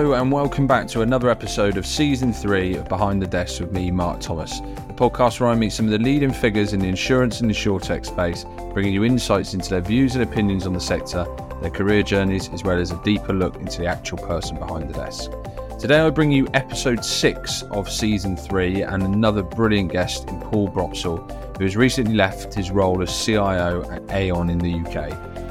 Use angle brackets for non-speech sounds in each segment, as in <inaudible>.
Hello, and welcome back to another episode of season three of Behind the Desk with me, Mark Thomas, the podcast where I meet some of the leading figures in the insurance and insurtech space, bringing you insights into their views and opinions on the sector, their career journeys, as well as a deeper look into the actual person behind the desk. Today, I bring you episode six of season three and another brilliant guest in Paul Brotzel, who has recently left his role as CIO at Aon in the UK.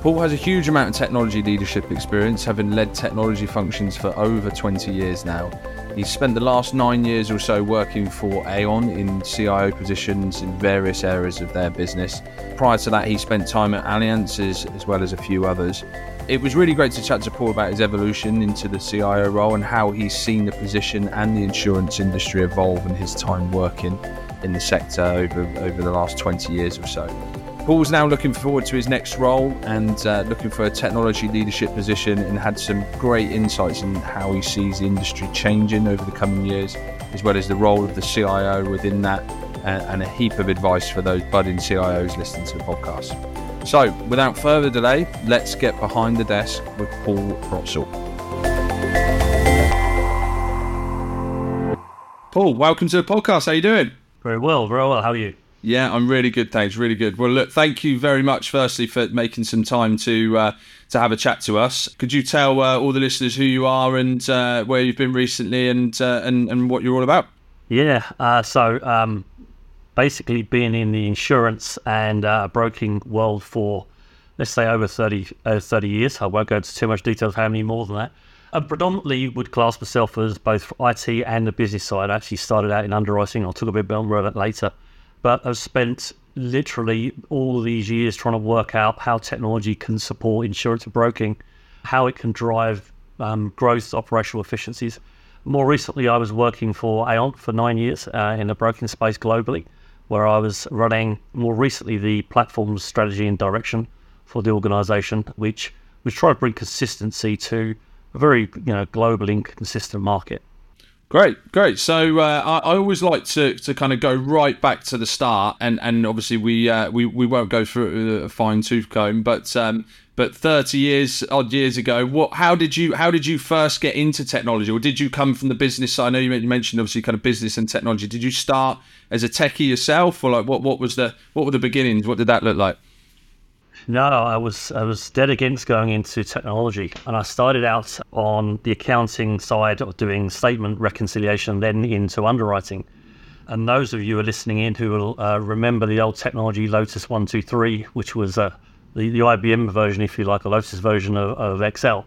Paul has a huge amount of technology leadership experience, having led technology functions for over 20 years now. He's spent the last nine years or so working for Aon in CIO positions in various areas of their business. Prior to that, he spent time at Allianz as well as a few others. It was really great to chat to Paul about his evolution into the CIO role and how he's seen the position and the insurance industry evolve in his time working in the sector over, over the last 20 years or so. Paul's now looking forward to his next role and uh, looking for a technology leadership position and had some great insights in how he sees the industry changing over the coming years, as well as the role of the CIO within that, uh, and a heap of advice for those budding CIOs listening to the podcast. So, without further delay, let's get behind the desk with Paul Brotzel. Paul, welcome to the podcast. How are you doing? Very well, very well. How are you? Yeah, I'm really good, thanks. Really good. Well, look, thank you very much, firstly, for making some time to uh, to have a chat to us. Could you tell uh, all the listeners who you are and uh, where you've been recently, and uh, and and what you're all about? Yeah. Uh, so um, basically, being in the insurance and uh, broking world for let's say over 30, 30 years. I won't go into too much detail of how many more than that. I predominantly would class myself as both IT and the business side. I actually started out in underwriting. I'll talk a bit more about that later but I've spent literally all these years trying to work out how technology can support insurance broking, how it can drive um, growth, operational efficiencies. More recently, I was working for Aon for nine years uh, in the broking space globally, where I was running more recently the platform strategy and direction for the organization, which was trying to bring consistency to a very you know global inconsistent market. Great, great. So uh, I, I, always like to, to kind of go right back to the start, and, and obviously we uh, we we won't go through a fine tooth comb, but um, but thirty years odd years ago, what how did you how did you first get into technology, or did you come from the business side? I know you mentioned obviously kind of business and technology. Did you start as a techie yourself, or like what what was the what were the beginnings? What did that look like? No, I was I was dead against going into technology, and I started out on the accounting side of doing statement reconciliation, then into underwriting. And those of you who are listening in who will uh, remember the old technology Lotus One Two Three, which was uh, the the IBM version, if you like, a Lotus version of, of Excel.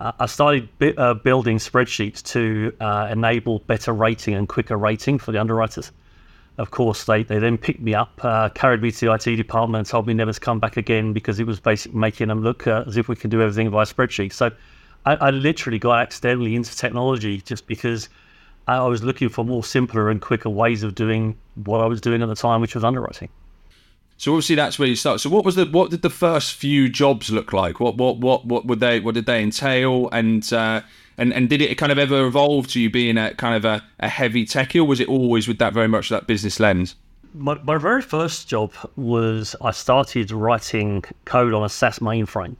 Uh, I started uh, building spreadsheets to uh, enable better rating and quicker rating for the underwriters of course, they, they then picked me up, uh, carried me to the IT department, and told me never to come back again because it was basically making them look uh, as if we can do everything via spreadsheet. So I, I, literally got accidentally into technology just because I was looking for more simpler and quicker ways of doing what I was doing at the time, which was underwriting. So obviously that's where you start. So what was the what did the first few jobs look like? What what what what would they what did they entail? And uh, and and did it kind of ever evolve to you being a kind of a, a heavy techie, or was it always with that very much that business lens? My, my very first job was I started writing code on a SAS mainframe,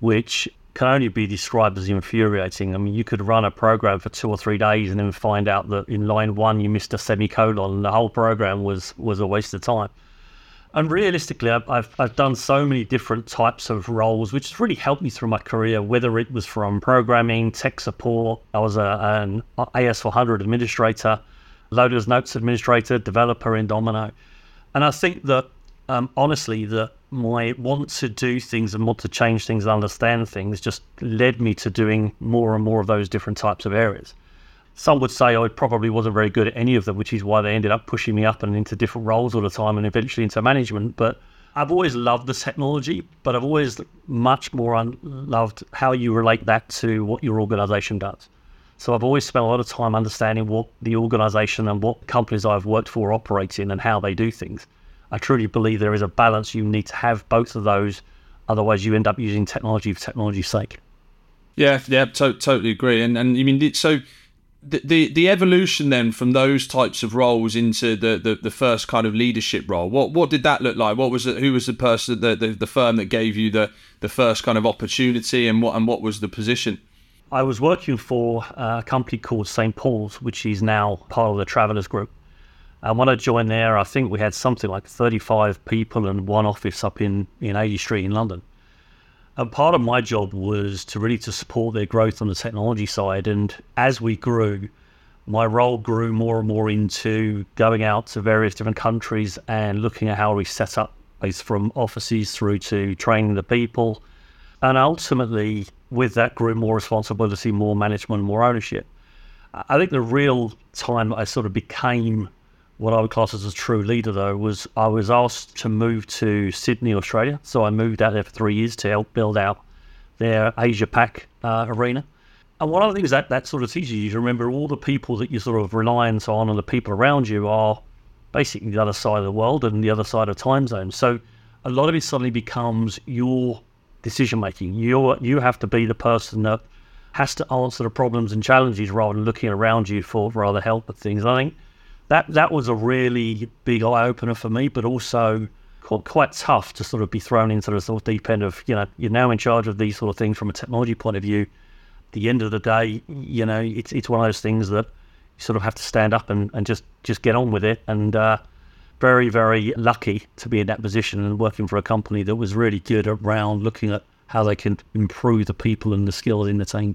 which can only be described as infuriating. I mean, you could run a program for two or three days and then find out that in line one you missed a semicolon, and the whole program was was a waste of time. And realistically, I've, I've, done so many different types of roles, which has really helped me through my career, whether it was from programming, tech support, I was a, an AS400 administrator, Lotus Notes administrator, developer in Domino. And I think that, um, honestly, that my want to do things and want to change things and understand things just led me to doing more and more of those different types of areas. Some would say I probably wasn't very good at any of them, which is why they ended up pushing me up and into different roles all the time and eventually into management. But I've always loved the technology, but I've always much more un- loved how you relate that to what your organization does. So I've always spent a lot of time understanding what the organization and what companies I've worked for operate in and how they do things. I truly believe there is a balance. You need to have both of those. Otherwise, you end up using technology for technology's sake. Yeah, yeah, to- totally agree. And and I mean, so the, the, the evolution then from those types of roles into the, the, the, first kind of leadership role what what did that look like what was it who was the person the, the, the firm that gave you the the first kind of opportunity and what and what was the position I was working for a company called St. Paul's, which is now part of the Travelers Group. And when I joined there, I think we had something like 35 people and one office up in, in 80 Street in London. And part of my job was to really to support their growth on the technology side. And as we grew, my role grew more and more into going out to various different countries and looking at how we set up both from offices through to training the people. And ultimately, with that grew more responsibility, more management, more ownership. I think the real time I sort of became what I would class as a true leader, though, was I was asked to move to Sydney, Australia. So I moved out there for three years to help build out their Asia Pac uh, arena. And one of the things that that sort of teaches you to remember all the people that you sort of reliance on and the people around you are basically the other side of the world and the other side of time zones. So a lot of it suddenly becomes your decision making. You you have to be the person that has to answer the problems and challenges rather than looking around you for rather help with things. I think that that was a really big eye opener for me, but also quite, quite tough to sort of be thrown into the sort of deep end of you know you're now in charge of these sort of things from a technology point of view the end of the day, you know, it's it's one of those things that you sort of have to stand up and, and just just get on with it. And uh, very very lucky to be in that position and working for a company that was really good around looking at how they can improve the people and the skills in the team.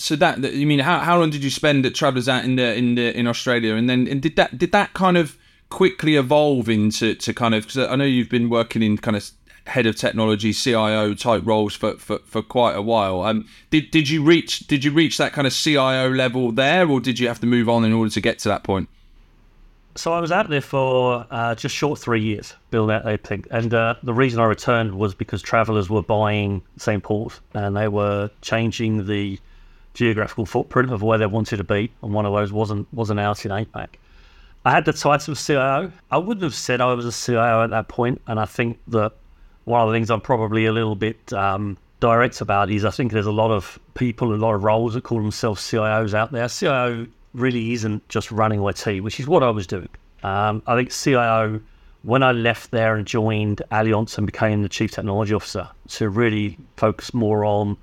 So that you mean how how long did you spend at Travelers out in the in the in Australia, and then and did that did that kind of quickly evolve into to kind of because I know you've been working in kind of head of technology, CIO type roles for, for, for quite a while. Um, did did you reach did you reach that kind of CIO level there, or did you have to move on in order to get to that point? So I was out there for uh, just short three years, building out thing. and uh, the reason I returned was because Travelers were buying St Paul's, and they were changing the geographical footprint of where they wanted to be, and one of those wasn't wasn't out in APAC. I had the title of CIO. I wouldn't have said I was a CIO at that point, and I think that one of the things I'm probably a little bit um, direct about is I think there's a lot of people, a lot of roles that call themselves CIOs out there. CIO really isn't just running IT, which is what I was doing. Um, I think CIO, when I left there and joined Allianz and became the chief technology officer, to really focus more on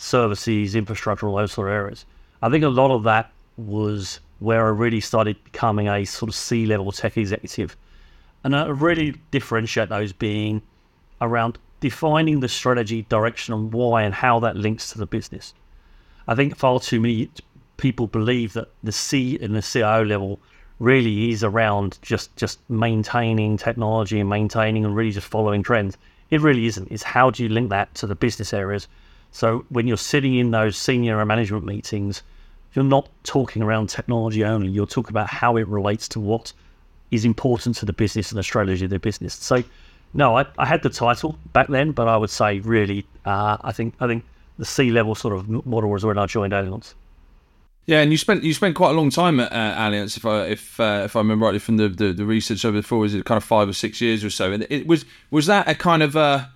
services, infrastructure, all those sort of areas. I think a lot of that was where I really started becoming a sort of C level tech executive. And I really differentiate those being around defining the strategy, direction, and why, and how that links to the business. I think far too many people believe that the C and the CIO level really is around just just maintaining technology and maintaining and really just following trends. It really isn't. It's how do you link that to the business areas? So when you're sitting in those senior management meetings, you're not talking around technology only. You're talking about how it relates to what is important to the business and the strategy of the business. So no, I, I had the title back then, but I would say really, uh, I think I think the C level sort of model was when I joined Allianz. Yeah, and you spent you spent quite a long time at uh, Allianz, if I if uh, if I remember rightly from the, the, the research over before, was it kind of five or six years or so? And it was was that a kind of a,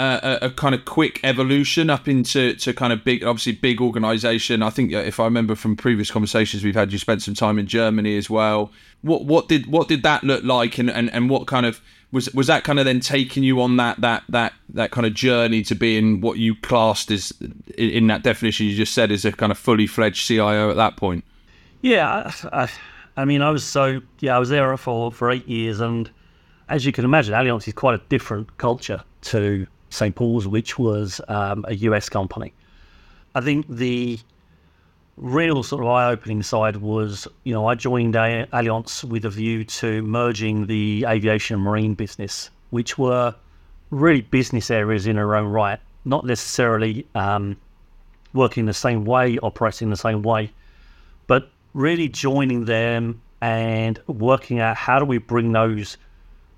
a, a kind of quick evolution up into to kind of big, obviously big organisation. I think if I remember from previous conversations we've had, you spent some time in Germany as well. What what did what did that look like, and, and, and what kind of was was that kind of then taking you on that that that that kind of journey to being what you classed as in that definition you just said as a kind of fully fledged CIO at that point? Yeah, I, I, mean, I was so yeah, I was there for for eight years, and as you can imagine, Allianz is quite a different culture to St. Paul's, which was um, a US company. I think the real sort of eye-opening side was, you know, I joined Allianz with a view to merging the aviation and marine business, which were really business areas in their own right, not necessarily um, working the same way, operating the same way, but really joining them and working out how do we bring those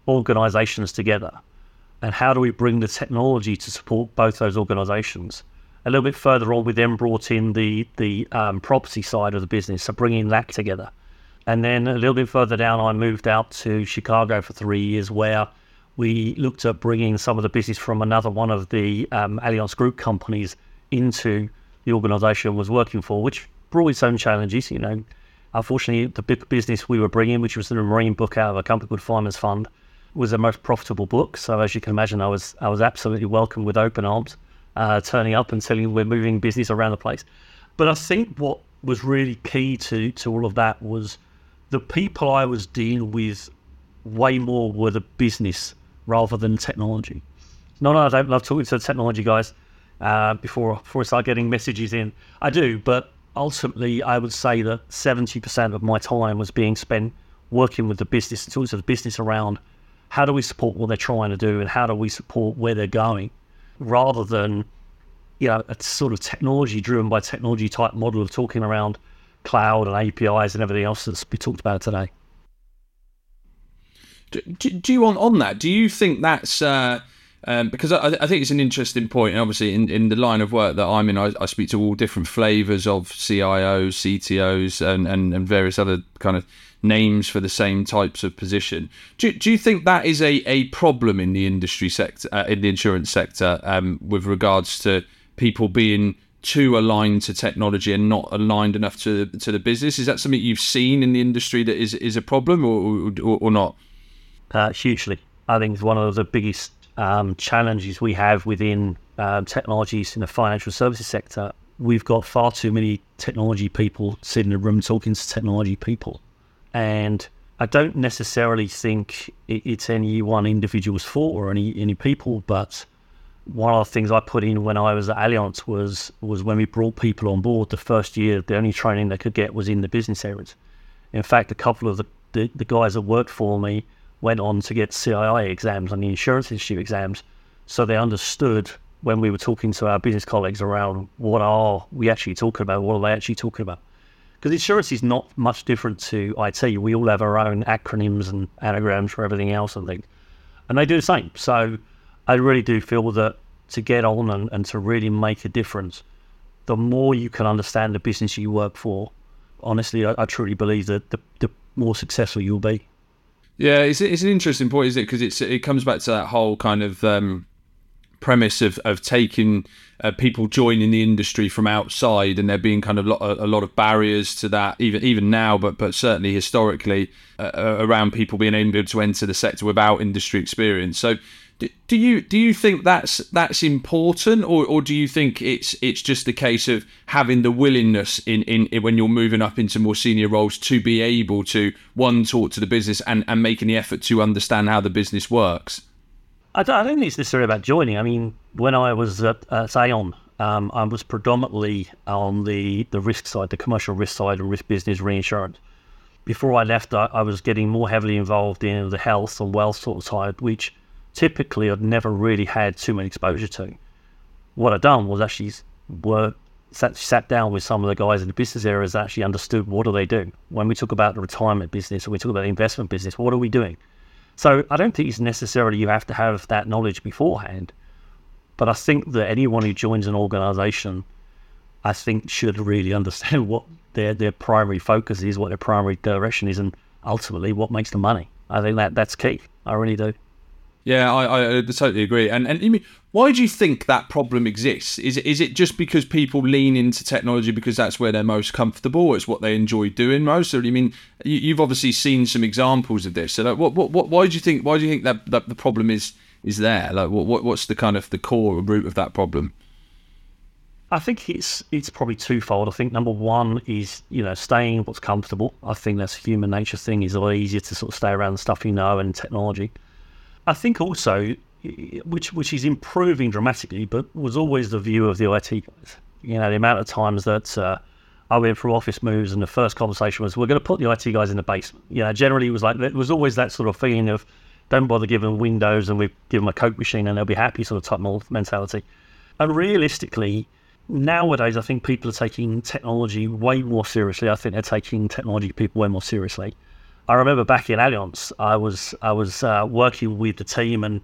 organizations together and how do we bring the technology to support both those organizations a little bit further on, we then brought in the the um, property side of the business, so bringing that together. And then a little bit further down, I moved out to Chicago for three years, where we looked at bringing some of the business from another one of the um, Allianz Group companies into the organisation was working for, which brought its own challenges. You know, unfortunately, the big business we were bringing, which was the marine book out of a company called Fireman's Fund, was the most profitable book. So as you can imagine, I was I was absolutely welcomed with open arms uh, turning up and telling we're moving business around the place. But I think what was really key to to all of that was the people I was dealing with way more were the business rather than technology. No, no, I don't love talking to the technology guys uh, before before I start getting messages in. I do, but ultimately, I would say that seventy percent of my time was being spent working with the business, talking to the business around how do we support what they're trying to do and how do we support where they're going, rather than you know a sort of technology driven by technology type model of talking around cloud and APIs and everything else that's been talked about today. Do, do, you want on that? Do you think that's uh, um, because I, I, think it's an interesting point, and obviously in, in the line of work that I'm in, I, I speak to all different flavors of CIOs, CTOs, and, and, and various other kind of names for the same types of position. Do, do you think that is a, a problem in the industry sector, uh, in the insurance sector, um, with regards to people being too aligned to technology and not aligned enough to to the business? Is that something you've seen in the industry that is is a problem or or, or not? Uh, hugely, I think it's one of the biggest um, challenges we have within um, technologies in the financial services sector. We've got far too many technology people sitting in a room talking to technology people, and I don't necessarily think it's any one individual's fault or any any people, but one of the things I put in when I was at Allianz was was when we brought people on board the first year, the only training they could get was in the business areas. In fact, a couple of the, the, the guys that worked for me went on to get CII exams and the Insurance Institute exams, so they understood when we were talking to our business colleagues around what are we actually talking about, what are they actually talking about. Because insurance is not much different to IT. We all have our own acronyms and anagrams for everything else I think. And they do the same. So I really do feel that to get on and, and to really make a difference, the more you can understand the business you work for, honestly, I, I truly believe that the, the more successful you'll be. Yeah, it's, it's an interesting point, isn't it? Because it's it comes back to that whole kind of um, premise of of taking uh, people joining the industry from outside, and there being kind of lo- a, lot of barriers to that, even even now, but but certainly historically uh, uh around people being able to enter the sector without industry experience. So do you do you think that's that's important, or, or do you think it's it's just a case of having the willingness in, in, in when you're moving up into more senior roles to be able to one talk to the business and, and making the effort to understand how the business works? I don't, I don't think it's necessarily about joining. I mean, when I was at, at Aon, um, I was predominantly on the, the risk side, the commercial risk side of risk business reinsurance. Before I left, I, I was getting more heavily involved in the health and wealth sort of side, which typically I'd never really had too much exposure to. What I'd done was actually work, sat, sat down with some of the guys in the business areas that actually understood what do they do. When we talk about the retirement business or we talk about the investment business, what are we doing? So I don't think it's necessarily you have to have that knowledge beforehand, but I think that anyone who joins an organization, I think should really <laughs> understand what their, their primary focus is, what their primary direction is, and ultimately what makes the money. I think that that's key. I really do. Yeah, I, I totally agree. And and I mean, why do you think that problem exists? Is it, is it just because people lean into technology because that's where they're most comfortable? It's what they enjoy doing most. Or I mean, you, have obviously seen some examples of this. So, like, what, what, what, why do you think? Why do you think that, that the problem is is there? Like, what, what, what's the kind of the core root of that problem? I think it's it's probably twofold. I think number one is you know staying what's comfortable. I think that's a human nature thing. Is a lot easier to sort of stay around the stuff you know and technology. I think also, which which is improving dramatically, but was always the view of the IT guys. You know, the amount of times that uh, I went through office moves, and the first conversation was, "We're going to put the IT guys in the basement." You know, generally it was like it was always that sort of feeling of, "Don't bother giving Windows, and we give them a Coke machine, and they'll be happy," sort of type mentality. And realistically, nowadays, I think people are taking technology way more seriously. I think they're taking technology people way more seriously. I remember back in Allianz, I was I was uh, working with the team and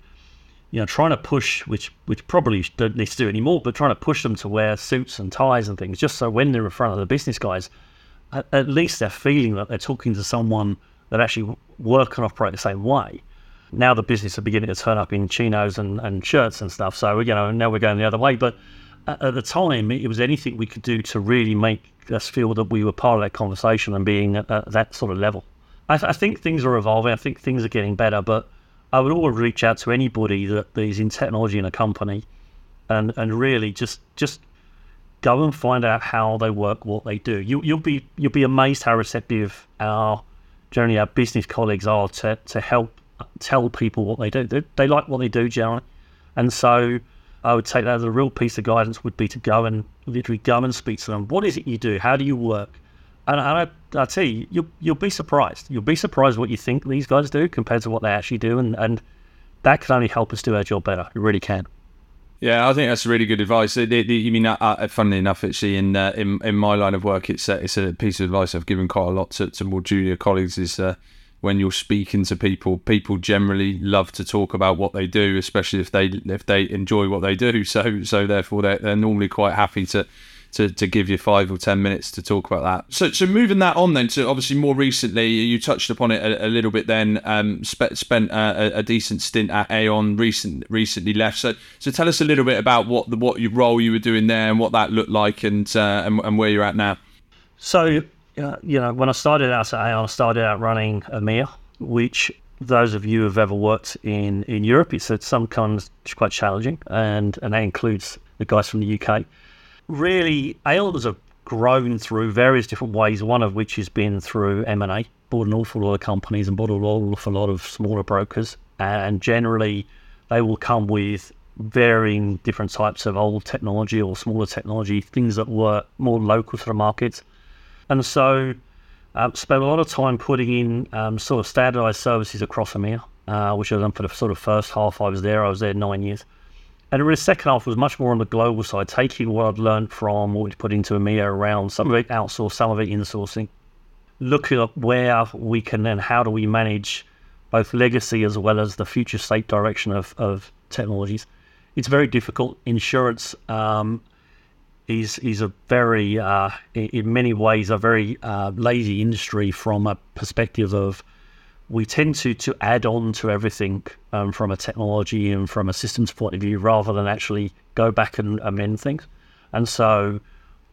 you know trying to push, which which probably don't need to do anymore, but trying to push them to wear suits and ties and things, just so when they're in front of the business guys, at, at least they're feeling that they're talking to someone that actually work and operate the same way. Now the business are beginning to turn up in chinos and, and shirts and stuff. So you know now we're going the other way. But at, the time, it was anything we could do to really make us feel that we were part of that conversation and being at that sort of level. I, th- I, think things are evolving. I think things are getting better, but I would always reach out to anybody that is in technology in a company and and really just just go and find out how they work, what they do. You, you'll be you'll be amazed how receptive our generally our business colleagues are to to help tell people what they do. They, they like what they do generally, and so I would take that as a real piece of guidance would be to go and literally go and speak to them. What is it you do? How do you work? And, and I, I tell you, you'll, you'll be surprised. You'll be surprised what you think these guys do compared to what they actually do. And, and that can only help us do our job better. It really can. Yeah, I think that's really good advice. You mean, uh, uh, funnily enough, actually, in uh, in in my line of work, it's a, it's a piece of advice I've given quite a lot to, to more junior colleagues. Is uh, when you're speaking to people, people generally love to talk about what they do, especially if they if they enjoy what they do. So so therefore they're, they're normally quite happy to, to to give you five or ten minutes to talk about that. So so moving that on then to obviously more recently, you touched upon it a, a little bit. Then um, spe- spent a, a, decent stint at Aon recent recently left. So so tell us a little bit about what the what your role you were doing there and what that looked like and uh, and, and where you're at now. So uh, you know, when I started out at Aon, I started out running EMEA, which those of you who've ever worked in, in Europe, it's at some kinds quite challenging, and, and that includes the guys from the UK. Really, Aon's have grown through various different ways, one of which has been through M&A, bought an awful lot of companies and bought an awful lot of smaller brokers, and generally they will come with varying different types of old technology or smaller technology, things that were more local to the markets and so um, spent a lot of time putting in um, sort of standardized services across EMEA, uh, which I've done for the sort of first half I was there. I was there nine years. And the second half was much more on the global side, taking what I'd learned from what we'd put into EMEA around some of it outsourced, some of it insourcing, looking at where we can then how do we manage both legacy as well as the future state direction of, of technologies. It's very difficult. Insurance um, is is a very, uh, in many ways, a very uh, lazy industry from a perspective of we tend to to add on to everything um, from a technology and from a systems point of view rather than actually go back and amend things. And so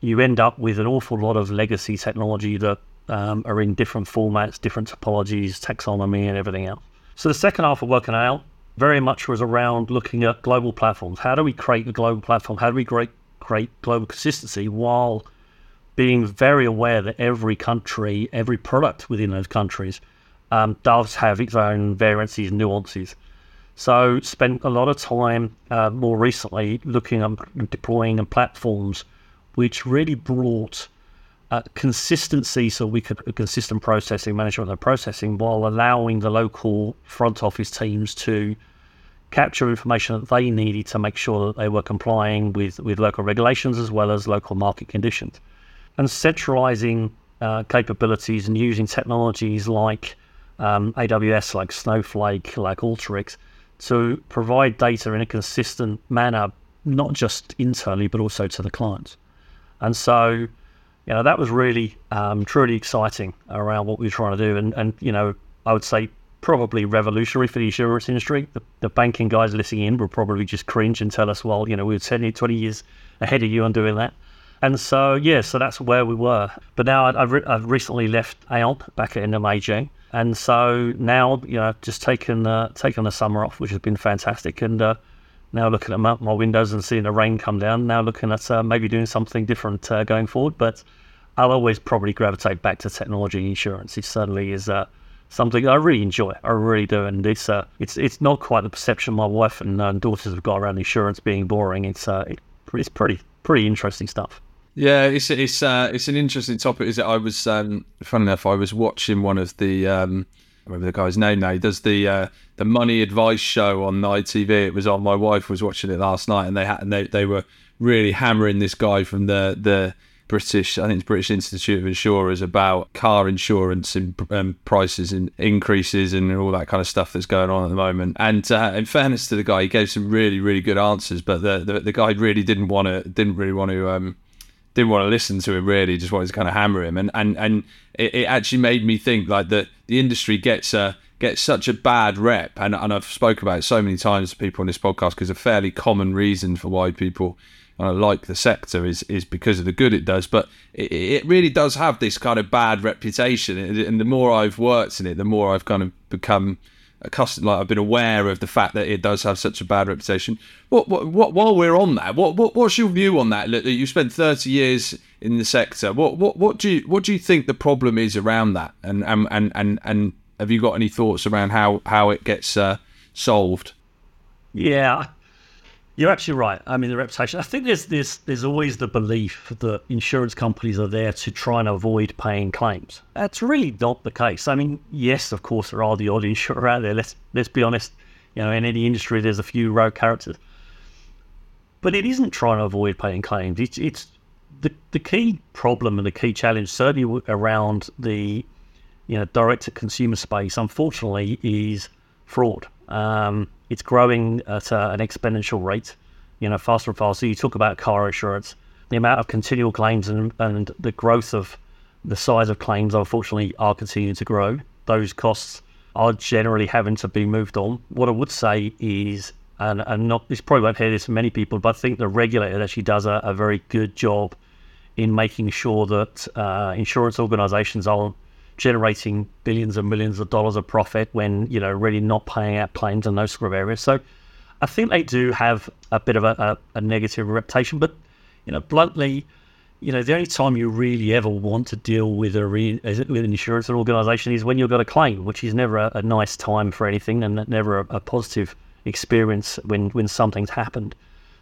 you end up with an awful lot of legacy technology that um, are in different formats, different topologies, taxonomy, and everything else. So the second half of working out very much was around looking at global platforms. How do we create a global platform? How do we create create global consistency while being very aware that every country, every product within those countries um, does have its own variances, nuances. So, spent a lot of time uh, more recently looking at deploying platforms which really brought uh, consistency so we could consistent processing, management of processing, while allowing the local front office teams to capture information that they needed to make sure that they were complying with, with local regulations as well as local market conditions. And centralizing uh, capabilities and using technologies like um, AWS, like Snowflake, like Alteryx, to provide data in a consistent manner, not just internally, but also to the clients. And so, you know, that was really um, truly exciting around what we were trying to do. And, and, you know, I would say probably revolutionary for the insurance industry. The, the, banking guys listening in will probably just cringe and tell us, well, you know, we were 10, 20 years ahead of you on doing that. And so, yeah, so that's where we were. But now I've, re- I've recently left Aon back at NMAJ. And so now, you know, just taken, uh, the summer off, which has been fantastic. And uh, now looking at my, my, windows and seeing the rain come down, now looking at uh, maybe doing something different uh, going forward. But I'll always probably gravitate back to technology insurance. It certainly is uh, something I really enjoy. I really do, and it's uh, it's it's not quite the perception my wife and daughters have got around insurance being boring. It's it, it's pretty pretty interesting stuff. Yeah, it's it's uh, it's an interesting topic. Is it? I was um, fun enough. I was watching one of the um, I remember the guy's name now. He does the uh, the money advice show on ITV. It was on. My wife was watching it last night, and they had and they, they were really hammering this guy from the the British, I think it's British Institute of Insurers about car insurance and um, prices and increases and all that kind of stuff that's going on at the moment. And uh, in fairness to the guy, he gave some really, really good answers, but the the, the guy really didn't want to, didn't really want to. Um, didn't want to listen to him really just wanted to kind of hammer him and and and it, it actually made me think like that the industry gets a gets such a bad rep and, and I've spoken about it so many times to people on this podcast because a fairly common reason for why people I like the sector is is because of the good it does. But it, it really does have this kind of bad reputation, and the more I've worked in it, the more I've kind of become accustomed, like I've been aware of the fact that it does have such a bad reputation. What, what, what while we're on that, what, what, what's your view on that? You spent thirty years in the sector. What, what, what do you, what do you think the problem is around that? And, and, and, and, and have you got any thoughts around how, how it gets uh, solved? Yeah, you're absolutely right. I mean, the reputation. I think there's there's there's always the belief that insurance companies are there to try and avoid paying claims. That's really not the case. I mean, yes, of course, there are the odd insurer out there. Let's let's be honest. You know, in any industry, there's a few rogue characters, but it isn't trying to avoid paying claims. It's it's the the key problem and the key challenge, certainly around the you know direct to consumer space. Unfortunately, is fraud. Um, it's growing at uh, an exponential rate, you know, faster and faster. You talk about car insurance, the amount of continual claims and, and the growth of the size of claims, unfortunately, are continuing to grow. Those costs are generally having to be moved on. What I would say is, and, and not this probably won't hear this from many people, but I think the regulator actually does a, a very good job in making sure that uh, insurance organisations aren't generating billions and millions of dollars of profit when you know really not paying out claims in those sort of areas. So I think they do have a bit of a, a, a negative reputation, but you know bluntly, you know the only time you really ever want to deal with a re, with an insurance organisation is when you've got a claim, which is never a, a nice time for anything and never a, a positive experience when when something's happened.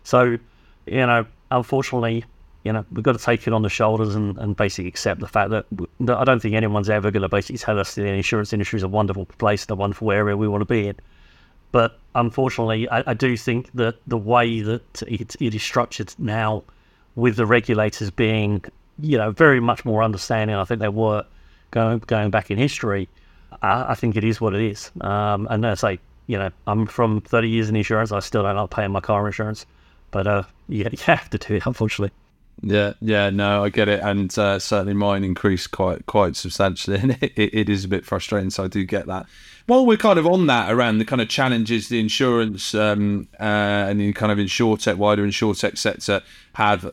So you know, unfortunately, you know, we've got to take it on the shoulders and, and basically accept the fact that, that I don't think anyone's ever going to basically tell us the insurance industry is a wonderful place, the wonderful area we want to be in. But unfortunately, I, I do think that the way that it, it is structured now, with the regulators being, you know, very much more understanding, I think they were going going back in history. I, I think it is what it is. Um, and as I say, you know, I'm from 30 years in insurance. I still don't like paying my car insurance, but uh, you, you have to do it, unfortunately. Yeah, yeah, no, I get it, and uh, certainly mine increased quite quite substantially, <laughs> and it, it is a bit frustrating. So I do get that. While we're kind of on that around the kind of challenges the insurance um, uh, and the kind of insurtech, wider insurtech sector have,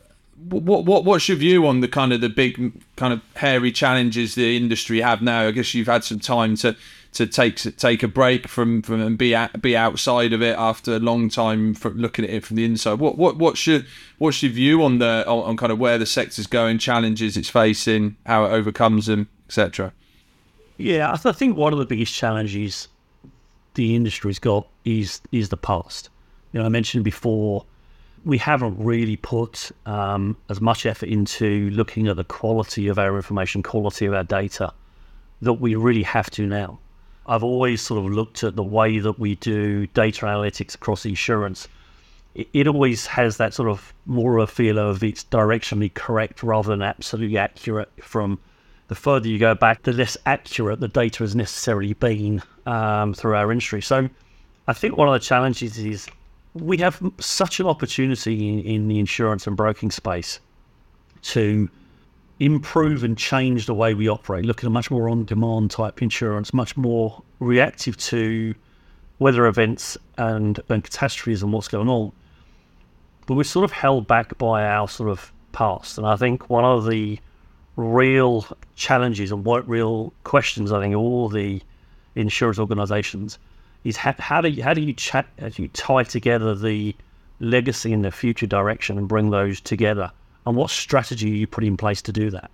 what what what's your view on the kind of the big kind of hairy challenges the industry have now? I guess you've had some time to to take take a break from from and be at, be outside of it after a long time from looking at it from the inside. What what what's your what's your view on the on, on kind of where the sector's going, challenges it's facing, how it overcomes them, etc. Yeah, I, think one of the biggest challenges the industry's got is is the past. You know, I mentioned before we haven't really put um, as much effort into looking at the quality of our information, quality of our data that we really have to now. I've always sort of looked at the way that we do data analytics across insurance. It, it always has that sort of more of a feel of it's directionally correct rather than absolutely accurate. From the further you go back, the less accurate the data has necessarily been um, through our industry. So I think one of the challenges is we have such an opportunity in, in the insurance and broking space to improve and change the way we operate, looking at a much more on demand type insurance, much more reactive to weather events and, and catastrophes and what's going on. But we're sort of held back by our sort of past. And I think one of the real challenges and what real questions I think all the insurance organizations is how, how do you, how do you chat as you tie together the legacy and the future direction and bring those together and what strategy you put in place to do that.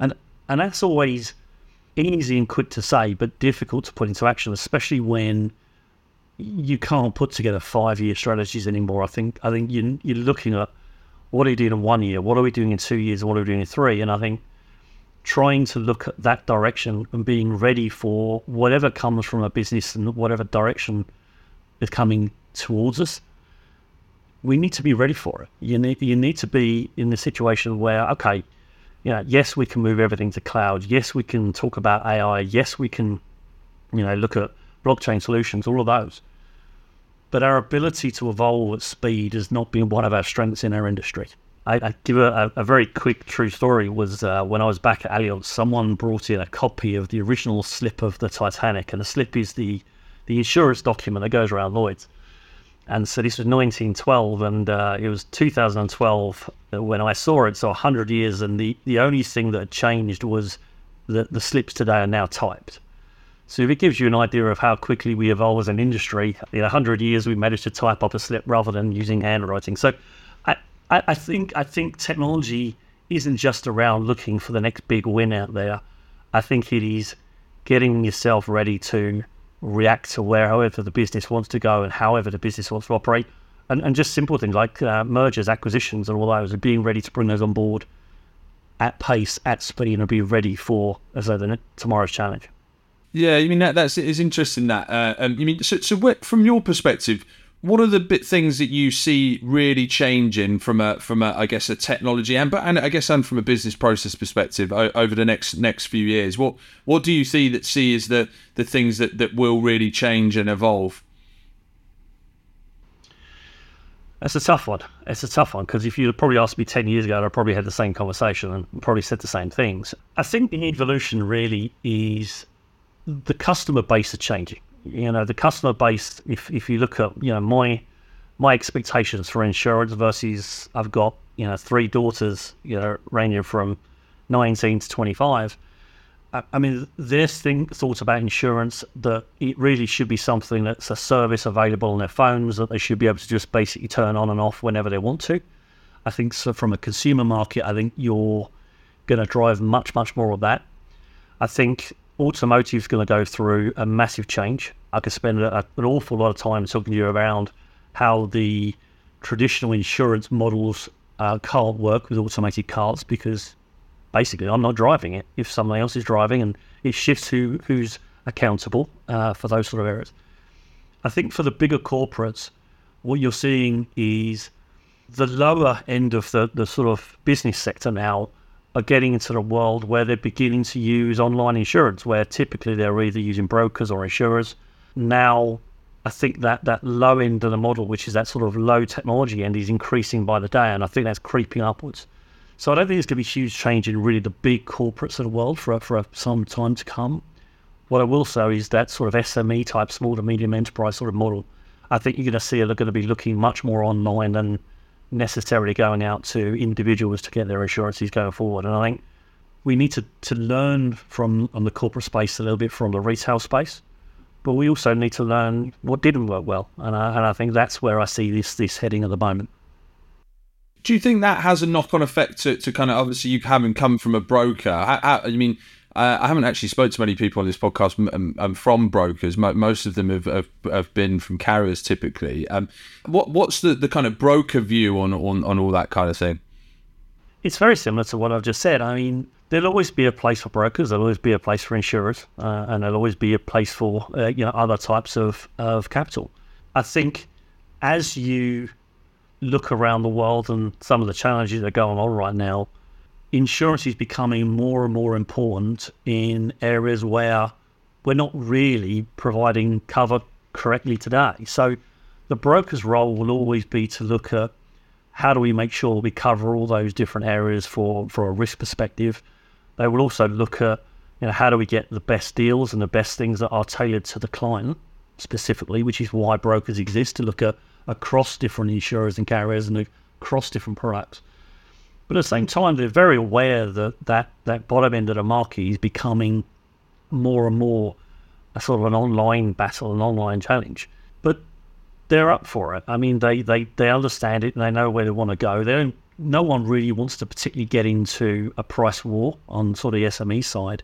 And and that's always easy and quick to say, but difficult to put into action, especially when you can't put together five year strategies anymore. I think I think you, you're looking at what are you doing in one year, what are we doing in two years, what are we doing in three, and I think trying to look at that direction and being ready for whatever comes from a business and whatever direction is coming towards us we need to be ready for it. You need you need to be in the situation where okay, you know, yes, we can move everything to cloud. Yes, we can talk about AI. Yes, we can, you know, look at blockchain solutions. All of those. But our ability to evolve at speed has not been one of our strengths in our industry. I, I give a, a, very quick true story. Was uh, when I was back at Allianz, someone brought in a copy of the original slip of the Titanic, and the slip is the the insurance document that goes around Lloyd's and so this was 1912, and uh, it was 2012 when I saw it. So 100 years, and the, the only thing that had changed was that the slips today are now typed. So if it gives you an idea of how quickly we evolve as an industry, in 100 years we managed to type up a slip rather than using handwriting. So I, I, I think I think technology isn't just around looking for the next big win out there. I think it is getting yourself ready to react to where however the business wants to go and however the business wants to operate. And, and just simple things like uh, mergers, acquisitions, and all those, and being ready to bring those on board at pace, at speed, and be ready for as though the tomorrow's challenge. Yeah, I mean that that's it's interesting that. Uh, um, you mean so, so what, from your perspective, what are the bit things that you see really changing from a from a I guess a technology and but and I guess and from a business process perspective over the next next few years? What what do you see that see is the the things that that will really change and evolve? That's a tough one. It's a tough one because if you probably asked me 10 years ago, I'd probably had the same conversation and probably said the same things. I think the evolution really is the customer base are changing. You know, the customer base, if, if you look at, you know, my my expectations for insurance versus I've got, you know, three daughters, you know, ranging from 19 to 25. I mean, this thing thought about insurance that it really should be something that's a service available on their phones that they should be able to just basically turn on and off whenever they want to. I think so. From a consumer market, I think you're going to drive much, much more of that. I think automotive is going to go through a massive change. I could spend a, an awful lot of time talking to you around how the traditional insurance models uh, can't work with automated cars because basically I'm not driving it. If someone else is driving, and it shifts who who's accountable uh, for those sort of errors. I think for the bigger corporates, what you're seeing is the lower end of the, the sort of business sector now are getting into the world where they're beginning to use online insurance, where typically they're either using brokers or insurers. Now, I think that that low end of the model, which is that sort of low technology end, is increasing by the day, and I think that's creeping upwards. So I don't think there's going to be huge change in really the big corporates of the world for for some time to come. What I will say is that sort of SME type, small to medium enterprise sort of model. I think you're going to see they're going to be looking much more online than necessarily going out to individuals to get their insurances going forward. And I think we need to, to learn from on the corporate space a little bit from the retail space, but we also need to learn what didn't work well. And I, and I think that's where I see this this heading at the moment. Do you think that has a knock on effect to, to kind of obviously you haven't come from a broker? I, I, I mean, uh, I haven't actually spoke to many people on this podcast um, um, from brokers. most of them have, have, have, been from carriers typically. Um, what what's the, the kind of broker view on, on, on all that kind of thing? It's very similar to what I've just said. I mean, there'll always be a place for brokers. There'll always be a place for insurers, uh, and there'll always be a place for uh, you know other types of of capital. I think as you look around the world and some of the challenges that are going on right now, insurance is becoming more and more important in areas where we're not really providing cover correctly today. So the broker's role will always be to look at how do we make sure we cover all those different areas for, for a risk perspective. They will also look at you know how do we get the best deals and the best things that are tailored to the client specifically, which is why brokers exist to look at across different insurers and carriers and across different products. But at the same time, they're very aware that that, that bottom end of the market is becoming more and more a sort of an online battle, an online challenge. But they're up for it. I mean, they, they, they understand it and they know where they want to go. They don't, no one really wants to particularly get into a price war on sort of the SME side.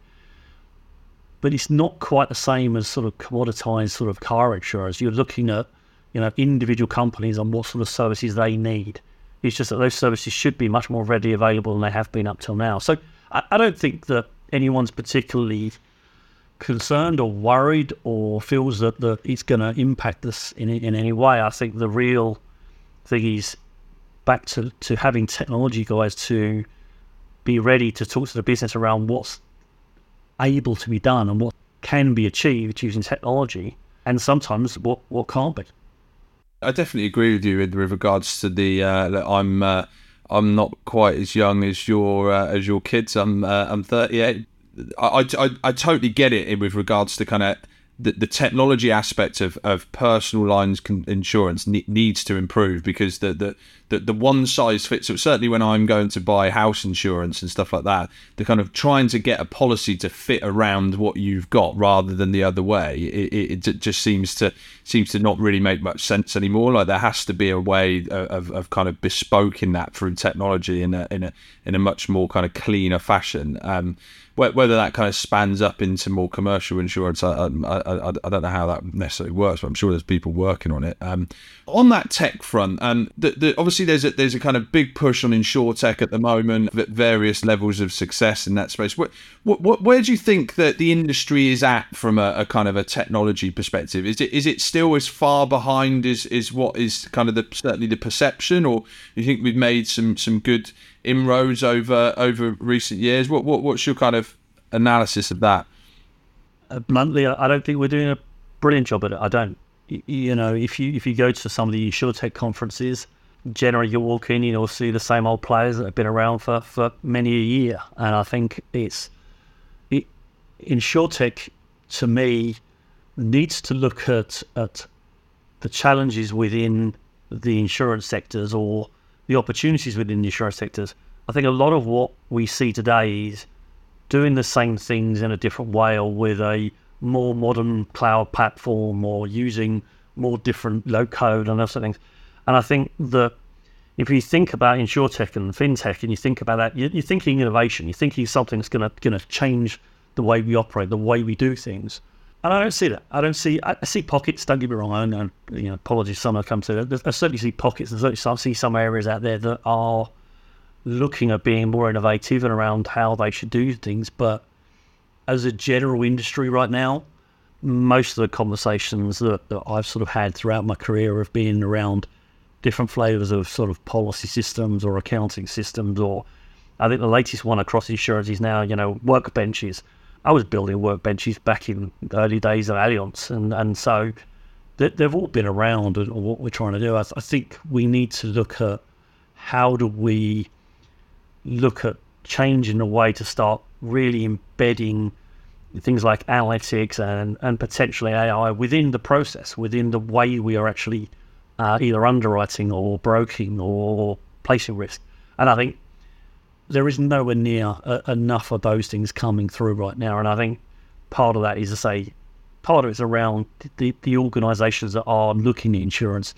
But it's not quite the same as sort of commoditized sort of car insurers. You're looking at you know, individual companies on what sort of services they need. It's just that those services should be much more readily available than they have been up till now. So I, I don't think that anyone's particularly concerned or worried or feels that, that it's going to impact us in, in any way. I think the real thing is back to, to having technology guys to be ready to talk to the business around what's able to be done and what can be achieved using technology and sometimes what, what can't be. I definitely agree with you with, with regards to the uh, I'm uh, I'm not quite as young as your uh, as your kids. I'm uh, I'm 38. I, I, I totally get it with regards to kind of the, the technology aspect of, of personal lines con- insurance ne- needs to improve because the, the, the, the one size fits. So certainly when I'm going to buy house insurance and stuff like that, the kind of trying to get a policy to fit around what you've got rather than the other way, it, it, it just seems to seems to not really make much sense anymore. Like there has to be a way of, of kind of bespoke in that through technology in a in a in a much more kind of cleaner fashion. Um, whether that kind of spans up into more commercial insurance, I, I, I, I, don't know how that necessarily works, but I'm sure there's people working on it. Um, on that tech front, um, the, the, obviously there's a, there's a kind of big push on insurtech at the moment, at various levels of success in that space. What, what, where do you think that the industry is at from a, a, kind of a technology perspective? Is it is it still as far behind as is what is kind of the certainly the perception, or do you think we've made some some good inroads over over recent years. What, what what's your kind of analysis of that? Uh, bluntly, I don't think we're doing a brilliant job at it. I don't. You, know, if you if you go to some of the tech conferences, generally you walk in, you'll see the same old players that have been around for, for many a year. And I think it's it, tech to me needs to look at at the challenges within the insurance sectors or the opportunities within the insurance sectors. I think a lot of what we see today is doing the same things in a different way or with a more modern cloud platform or using more different low code and other things. And I think that if you think about insurtech and fintech and you think about that, you're, thinking innovation. You're thinking something that's going to going to change the way we operate, the way we do things. And I don't see that. I don't see. I, see pockets. Don't get me wrong. I know. You know, apologies. Some have come to. I certainly see pockets. And certainly I see some areas out there that are looking at being more innovative and around how they should do things. But as a general industry right now, most of the conversations that, that I've sort of had throughout my career have been around different flavors of sort of policy systems or accounting systems. Or I think the latest one across insurance is now you know workbenches I was building workbenches back in the early days of Allianz, and and so they, have all been around. And what we're trying to do, I, I think we need to look at how do we look at changing the way to start really embedding things like analytics and, and potentially AI within the process, within the way we are actually uh, either underwriting or broking or placing risk. And I think there is nowhere near uh, enough of those things coming through right now. And I think part of that is to say, part of it's around the, the organisations that are looking at insurance,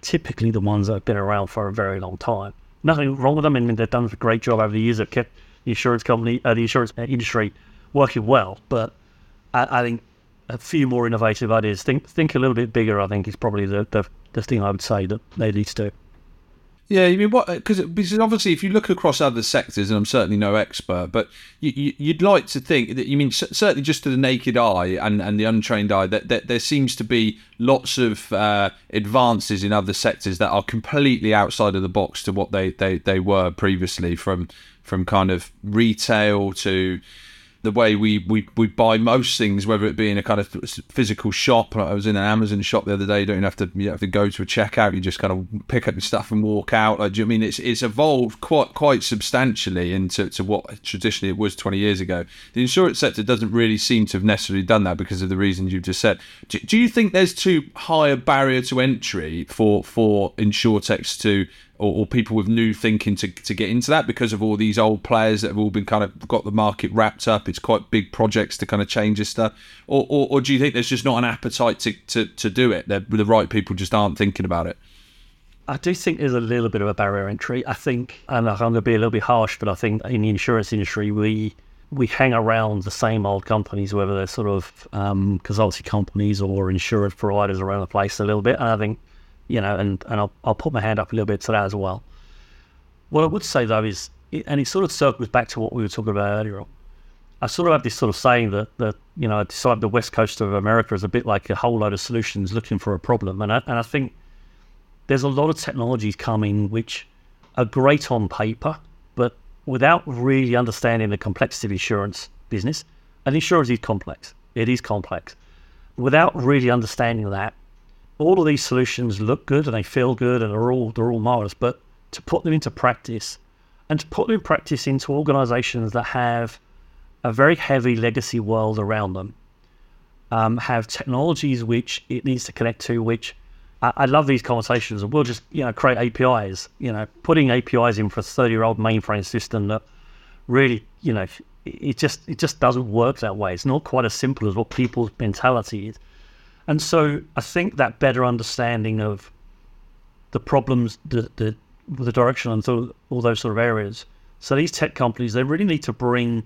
typically the ones that have been around for a very long time. Nothing wrong with them. I mean, they've done a great job over the years. They've kept the insurance company, uh, the insurance industry working well. But I, I, think a few more innovative ideas. Think think a little bit bigger. I think is probably the, the, the thing I would say that they need to do. Yeah, you mean what? Because because obviously, if you look across other sectors, and I'm certainly no expert, but you, would like to think that you mean certainly just to the naked eye and, and the untrained eye that, that there seems to be lots of uh, advances in other sectors that are completely outside of the box to what they, they, they were previously, from from kind of retail to the way we, we, we buy most things, whether it be in a kind of physical shop. I was in an Amazon shop the other day. You don't have to you have to go to a checkout. You just kind of pick up your stuff and walk out. Like, do you I mean it's it's evolved quite quite substantially into to what traditionally it was 20 years ago. The insurance sector doesn't really seem to have necessarily done that because of the reasons you've just said. Do, do you think there's too high a barrier to entry for for insurtechs to or, or, people with new thinking to, to get into that because of all these old players that have all been kind of got the market wrapped up. It's quite big projects to kind of change this stuff. Or, or, or do you think there's just not an appetite to, to, to do it? That the right people just aren't thinking about it? I do think there's a little bit of a barrier entry. I think, and I'm going to be a little bit harsh, but I think in the insurance industry, we we hang around the same old companies, whether they're sort of um, consulting companies or insurance providers around the place a little bit. And I think you know, and, and I'll, I'll put my hand up a little bit to that as well. What I would say though is, and it sort of circles back to what we were talking about earlier on. I sort of have this sort of saying that, that you know, I describe the west coast of America as a bit like a whole load of solutions looking for a problem. And I, and I think there's a lot of technologies coming which are great on paper, but without really understanding the complexity of insurance business, and insurance is complex. It is complex. Without really understanding that, all of these solutions look good and they feel good and they're all they're all marvelous, but to put them into practice and to put them in practice into organizations that have a very heavy legacy world around them, um, have technologies which it needs to connect to, which I, I love these conversations. And we'll just, you know, create APIs, you know, putting APIs in for a 30 year old mainframe system that really, you know, it just it just doesn't work that way. It's not quite as simple as what people's mentality is. And so I think that better understanding of the problems, the the, the direction, and so all those sort of areas. So these tech companies, they really need to bring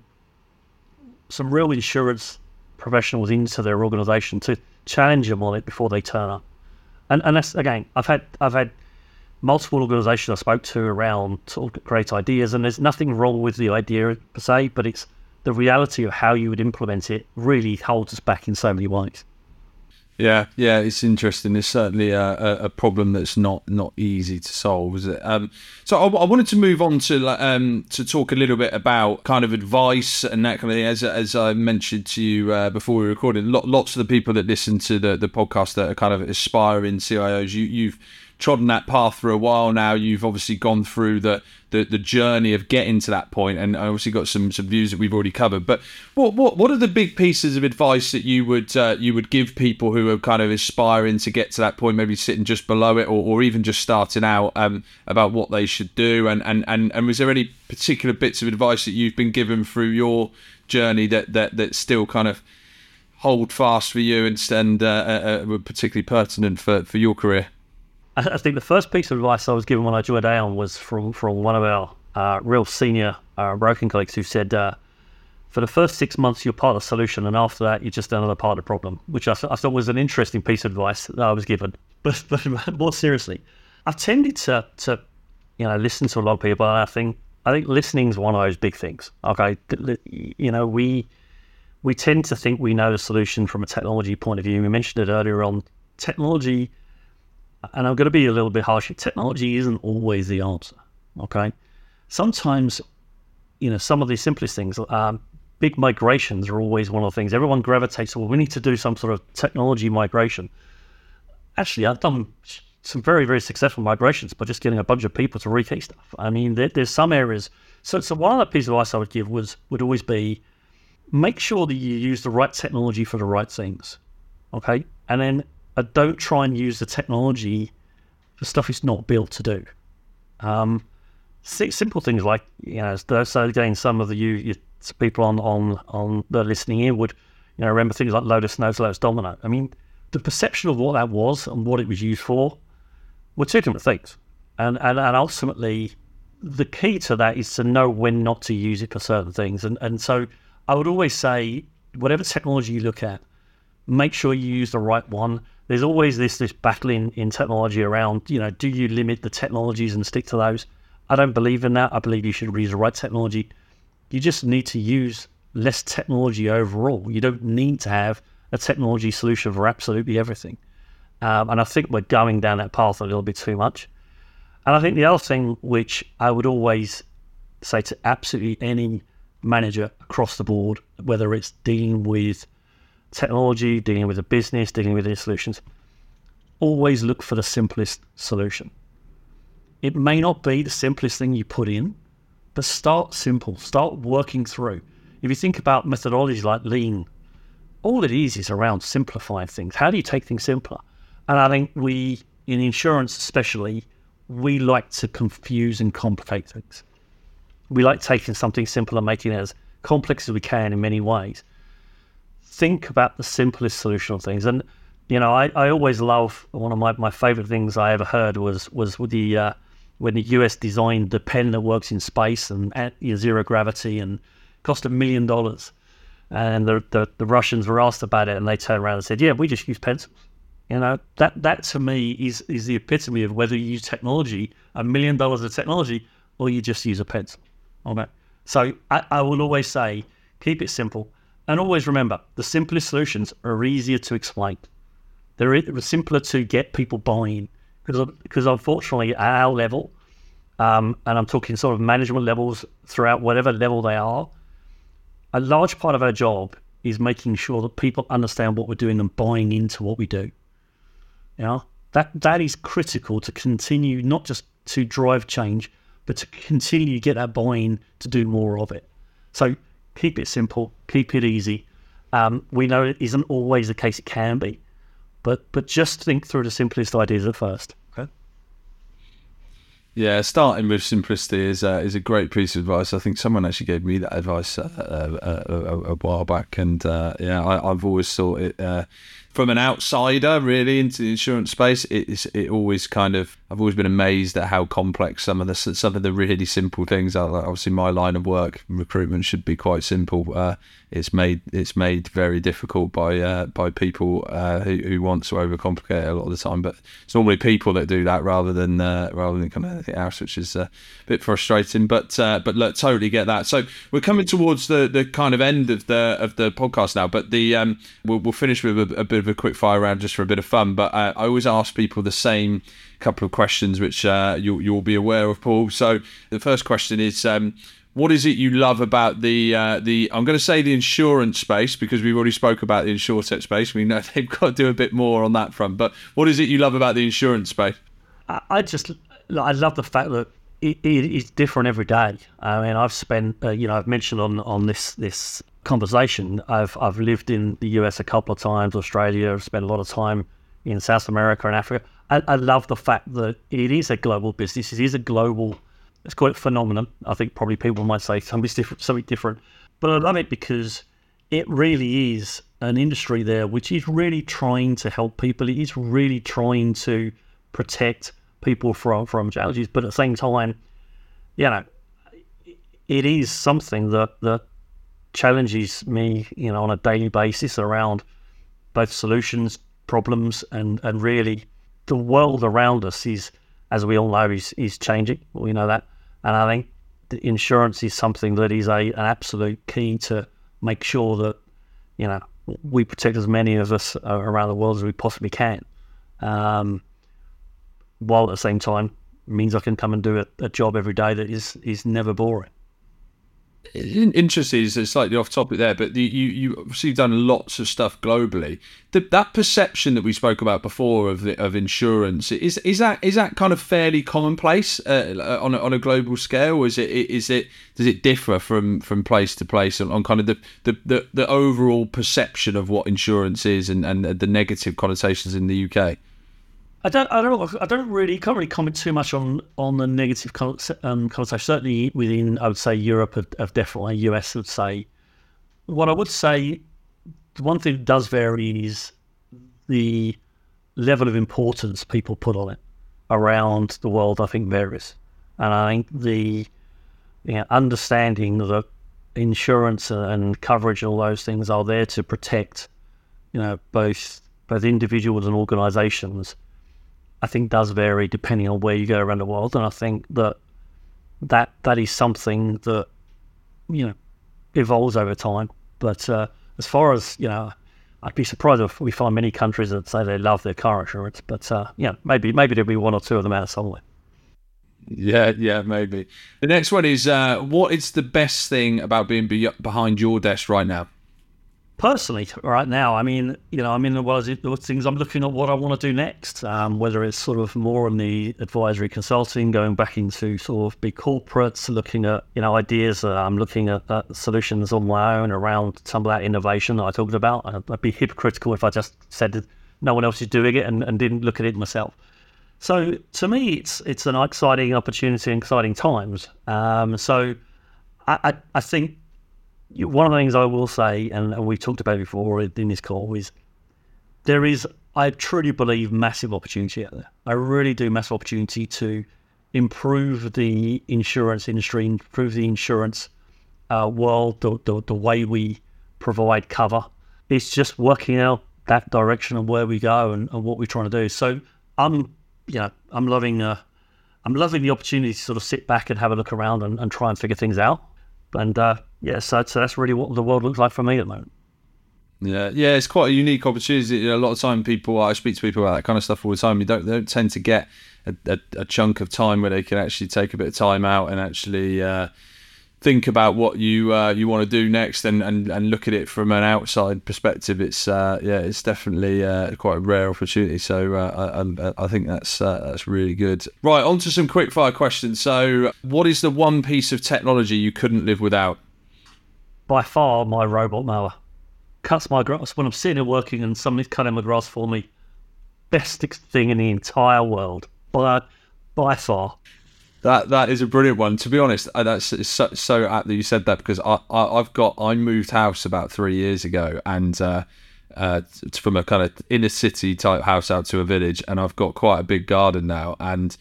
some real insurance professionals into their organization to challenge them on it before they turn up. And and that's again, I've had I've had multiple organizations I spoke to around great ideas, and there's nothing wrong with the idea per se, but it's the reality of how you would implement it really holds us back in so many ways. Yeah, yeah, it's interesting. It's certainly a, a, problem that's not not easy to solve, is it? Um, so I, I, wanted to move on to um, to talk a little bit about kind of advice and that kind of thing. As as I mentioned to you uh, before we recorded, lots of the people that listen to the the podcast that are kind of aspiring CIOs, you you've trodden that path for a while now. You've obviously gone through the, the, the journey of getting to that point, and obviously got some, some views that we've already covered. But what what what are the big pieces of advice that you would uh, you would give people who are kind of aspiring to get to that point, maybe sitting just below it, or, or even just starting out um, about what they should do? And, and and and was there any particular bits of advice that you've been given through your journey that that that still kind of hold fast for you and, and uh, uh, uh particularly pertinent for, for your career? I, think the first piece of advice I was given when I joined Aon was from, from one of our uh, real senior uh, colleagues who said, uh, for the first six months, you're part of the solution, and after that, you're just another part of the problem, which I, I thought was an interesting piece of advice that I was given. <laughs> But, but more seriously, I've tended to, to you know, listen to a lot of people, and I think I think listening is one of those big things. Okay, you know, we we tend to think we know the solution from a technology point of view. We mentioned it earlier on. Technology and I'm going to be a little bit harsh. Technology isn't always the answer. Okay, sometimes you know some of the simplest things. Um, big migrations are always one of the things everyone gravitates. Well, we need to do some sort of technology migration. Actually, I've done some very very successful migrations by just getting a bunch of people to rekey stuff. I mean, there, there's some areas. So, so one of the pieces of advice I would give was would always be make sure that you use the right technology for the right things. Okay, and then don't try and use the technology for stuff it's not built to do. Um, simple things like you know, so again, some of the you, you people on on on the listening in would you know remember things like Lotus Notes, Lotus Domino. I mean, the perception of what that was and what it was used for were two different things, and and, and ultimately the key to that is to know when not to use it for certain things. And and so I would always say whatever technology you look at, make sure you use the right one there's always this this battle in, in technology around, you know, do you limit the technologies and stick to those? I don't believe in that. I believe you should use the right technology. You just need to use less technology overall. You don't need to have a technology solution for absolutely everything. Um, and I think we're going down that path a little bit too much. And I think the other thing which I would always say to absolutely any manager across the board, whether it's dealing with technology, dealing with a business, dealing with these solutions, always look for the simplest solution. It may not be the simplest thing you put in, but start simple, start working through. If you think about methodologies like lean, all it is is around simplifying things. How do you take things simpler? And I think we, in insurance especially, we like to confuse and complicate things. We like taking something simple and making it as complex as we can in many ways think about the simplest solution of things. And you know, I, I always love one of my, my favorite things I ever heard was was with the uh, when the US designed the pen that works in space and at zero gravity and cost a million dollars. And the, the, the Russians were asked about it, and they turned around and said, "Yeah, we just use pencils." You know that that to me is is the epitome of whether you use technology, a million dollars of technology, or you just use a pencil. Okay, so I, I will always say, keep it simple and always remember, the simplest solutions are easier to explain. They're simpler to get people buying because because unfortunately at our level, um, and I'm talking sort of management levels throughout whatever level they are, a large part of our job is making sure that people understand what we're doing and buying into what we do. You know, that that is critical to continue not just to drive change, but to continue to get that buying to do more of it. So keep it simple, keep it easy, Um, we know it isn't always the case; it can be, but but just think through the simplest ideas at first. Okay. Yeah, starting with simplicity is uh, is a great piece of advice. I think someone actually gave me that advice uh, uh, a, a, while back, and uh, yeah, I, have always thought it uh, from an outsider really into the insurance space. It's it always kind of I've always been amazed at how complex some of the some of the really simple things are. Like obviously, my line of work, recruitment, should be quite simple. Uh, it's made it's made very difficult by uh, by people uh, who, who want to overcomplicate it a lot of the time. But it's normally people that do that rather than uh, rather than kind of anything else, which is uh, a bit frustrating. But uh, but look, totally get that. So we're coming towards the, the kind of end of the of the podcast now. But the um, we'll, we'll finish with a, a, bit of a quick fire round just for a bit of fun. But uh, I always ask people the same couple of questions, which you'll you'll be aware of, Paul. So the first question is. Um, what is it you love about the uh, the? I'm going to say the insurance space because we've already spoke about the insurtech space. We know <laughs> they've got to do a bit more on that front. But what is it you love about the insurance space? I just I love the fact that it is different every day. I mean, I've spent uh, you know I've mentioned on on this this conversation. I've I've lived in the US a couple of times, Australia. I've spent a lot of time in South America and Africa. I, I love the fact that it is a global business. It is a global let's call it phenomenon. I think probably people might say something different, something different, but I love it because it really is an industry there which is really trying to help people. It is really trying to protect people from from challenges, but at the same time, you know, it is something that that challenges me, you know, on a daily basis around both solutions, problems, and and really the world around us is as we all know, is is changing. We know that, and I think the insurance is something that is a an absolute key to make sure that you know we protect as many of us around the world as we possibly can, um, while at the same time means I can come and do a, a job every day that is is never boring interesting is slightly off topic there, but the, you you obviously done lots of stuff globally. The, that perception that we spoke about before of the, of insurance is is that is that kind of fairly commonplace uh, on a, on a global scale? Or is it is it does it differ from from place to place on, on kind of the, the, the, the overall perception of what insurance is and, and the negative connotations in the UK? I don't, I don't, I don't really, can't really comment too much on on the negative um, connotation. Certainly within, I would say Europe, of definitely US, would say. What I would say, one thing that does vary is the level of importance people put on it around the world. I think varies, and I think the you know, understanding that insurance and coverage and all those things are there to protect, you know, both both individuals and organisations I think does vary depending on where you go around the world, and I think that that that is something that you know evolves over time. But uh, as far as you know, I'd be surprised if we find many countries that say they love their car insurance. But uh, yeah, maybe maybe there'll be one or two of them out somewhere. Yeah, yeah, maybe. The next one is uh, what is the best thing about being be- behind your desk right now? Personally right now i mean you know i'm in one of those things i'm looking at what i want to do next um, whether it's sort of more on the advisory consulting going back into sort of big corporates looking at you know ideas uh, i'm looking at, solutions on my own around some of that innovation that i talked about. I'd be hypocritical if i just said no one else is doing it and, and didn't look at it myself. So to me it's it's an exciting opportunity and exciting times. Um, so I, I, I think one of the things I will say, and we've talked about before in this call, is there is, I truly believe, massive opportunity out there. I really do, massive opportunity to improve the insurance industry, improve the insurance uh, world, the, the, the, way we provide cover. It's just working out that direction of where we go and, and what we're trying to do. So I'm, you know, I'm loving, uh, I'm loving the opportunity to sort of sit back and have a look around and, and try and figure things out. And uh, yeah, so, so that's really what the world looks like for me at the moment. Yeah, yeah, it's quite a unique opportunity. A lot of time, people I speak to people about that kind of stuff all the time. You don't they don't tend to get a, a, a chunk of time where they can actually take a bit of time out and actually uh, think about what you uh, you want to do next and, and, and look at it from an outside perspective. It's uh, yeah, it's definitely uh, quite a rare opportunity. So uh, I, I, think that's uh, that's really good. Right, on to some quick fire questions. So, what is the one piece of technology you couldn't live without? by far my robot mower. cuts my grass when I'm sitting there working and somebody's cutting my grass for me. Best thing in the entire world by by far. That that is a brilliant one. To be honest, uh, that's so, so apt that you said that because I, I have got I moved house about three years ago and uh, uh, from a kind of inner city type house out to a village, and I've got quite a big garden now, and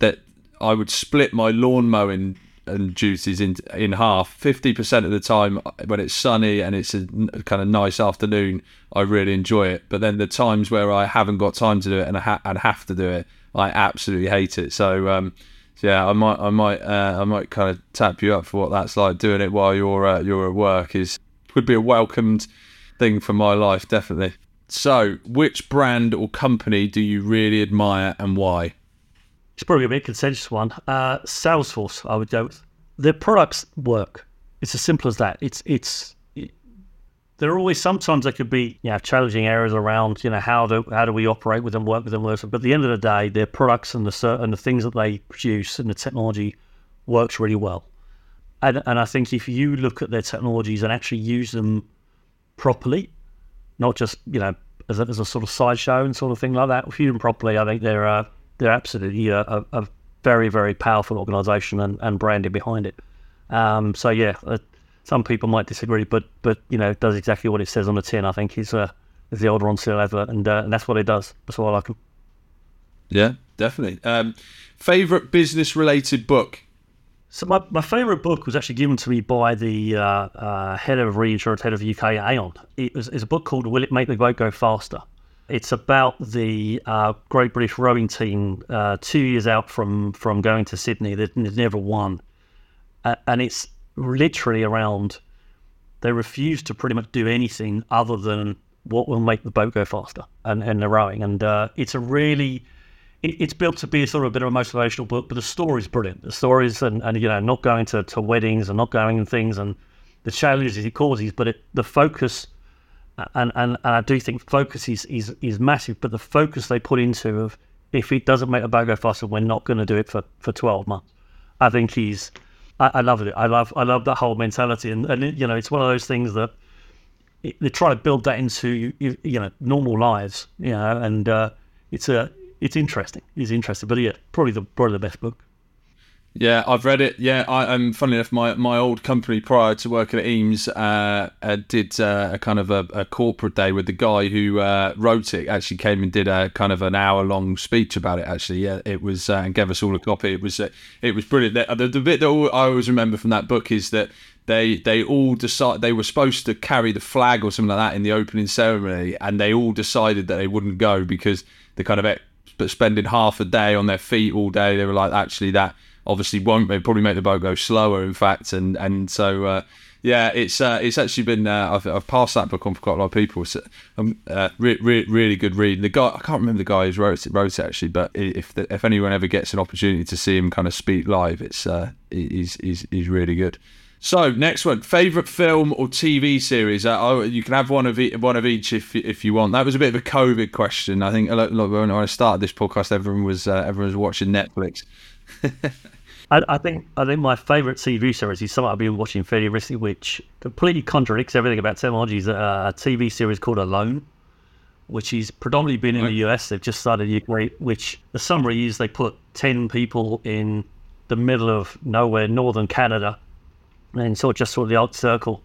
that I would split my lawn mowing and duties in in half. Fifty percent of the time when it's sunny and it's a kind of nice afternoon, I really enjoy it. But then the times where I haven't got time to do it and I ha- and have to do it, I absolutely hate it. So. Um, yeah, I might, I might, uh, I might kind of tap you up for what that's like. Doing it while you're uh, you're at work is would be a welcomed thing for my life, definitely. So, which brand or company do you really admire and why? It's probably a bit consensus one. Uh, Salesforce, I would go with. Their products work. It's as simple as that. It's it's. There are always sometimes there could be you know, challenging areas around you know how do how do we operate with them, work with them, but at the end of the day, their products and the and the things that they produce and the technology works really well. And and I think if you look at their technologies and actually use them properly, not just you know as a, as a sort of sideshow and sort of thing like that. If you do them properly, I think they're uh, they're absolutely a, a, a, very very powerful organisation and, and branding behind it. Um, so yeah, uh, some people might disagree, but but you know does exactly what it says on the tin. I think is uh, is the old Ronseal ever, and uh, and that's what it does. That's why I like them. Yeah, definitely. Um, favorite business related book so my, my favourite book was actually given to me by the uh, uh, head of reinsurance, head of UK Aon. It was it's a book called "Will It Make the Boat Go Faster?" It's about the uh, Great British rowing team uh, two years out from from going to Sydney. They've, never won, and it's literally around. They refuse to pretty much do anything other than what will make the boat go faster and, and the rowing. And uh, it's a really it, it's built to be sort of a bit of a motivational book, but the story's brilliant. The stories and, and you know not going to, to weddings and not going and things and the challenges it causes, but it, the focus and, and, and I do think focus is, is is massive, but the focus they put into of if it doesn't make the boat go faster, we're not going to do it for, for twelve months. I think he's I, I love it. I love I love that whole mentality, and, and you know it's one of those things that they try to build that into you, you know normal lives, you know, and uh, it's a it's interesting. It's interesting, but yeah, probably the probably the best book. Yeah, I've read it. Yeah, I, am um, funny enough. My, my old company prior to working at Eames uh, uh, did uh, a kind of a, a, corporate day with the guy who uh, wrote it. Actually, came and did a kind of an hour long speech about it. Actually, yeah, it was uh, and gave us all a copy. It was uh, it was brilliant. The, the, the bit that I always remember from that book is that they they all decide they were supposed to carry the flag or something like that in the opening ceremony, and they all decided that they wouldn't go because the kind of but spending half a day on their feet all day, they were like, actually, that obviously won't they probably make the boat go slower. In fact, and and so. Uh, yeah, it's uh, it's actually been uh, I've, I've passed that book on for quite a lot of people. So, um, uh, re- re- really good read. The guy I can't remember the guy who wrote it, wrote it actually, but if the, if anyone ever gets an opportunity to see him kind of speak live, it's uh, he's, he's he's really good. So next one, favorite film or TV series? Uh, oh, you can have one of one of each if if you want. That was a bit of a COVID question. I think when I started this podcast, everyone was uh, everyone was watching Netflix. <laughs> I, I, think I think my favourite TV series is something I've been watching fairly recently, which completely contradicts everything about technology. Is a, TV series called Alone, which is predominantly been in the US. They've just started UK, which the summary is they put ten people in the middle of nowhere, northern Canada and sort of just sort of the Arctic Circle,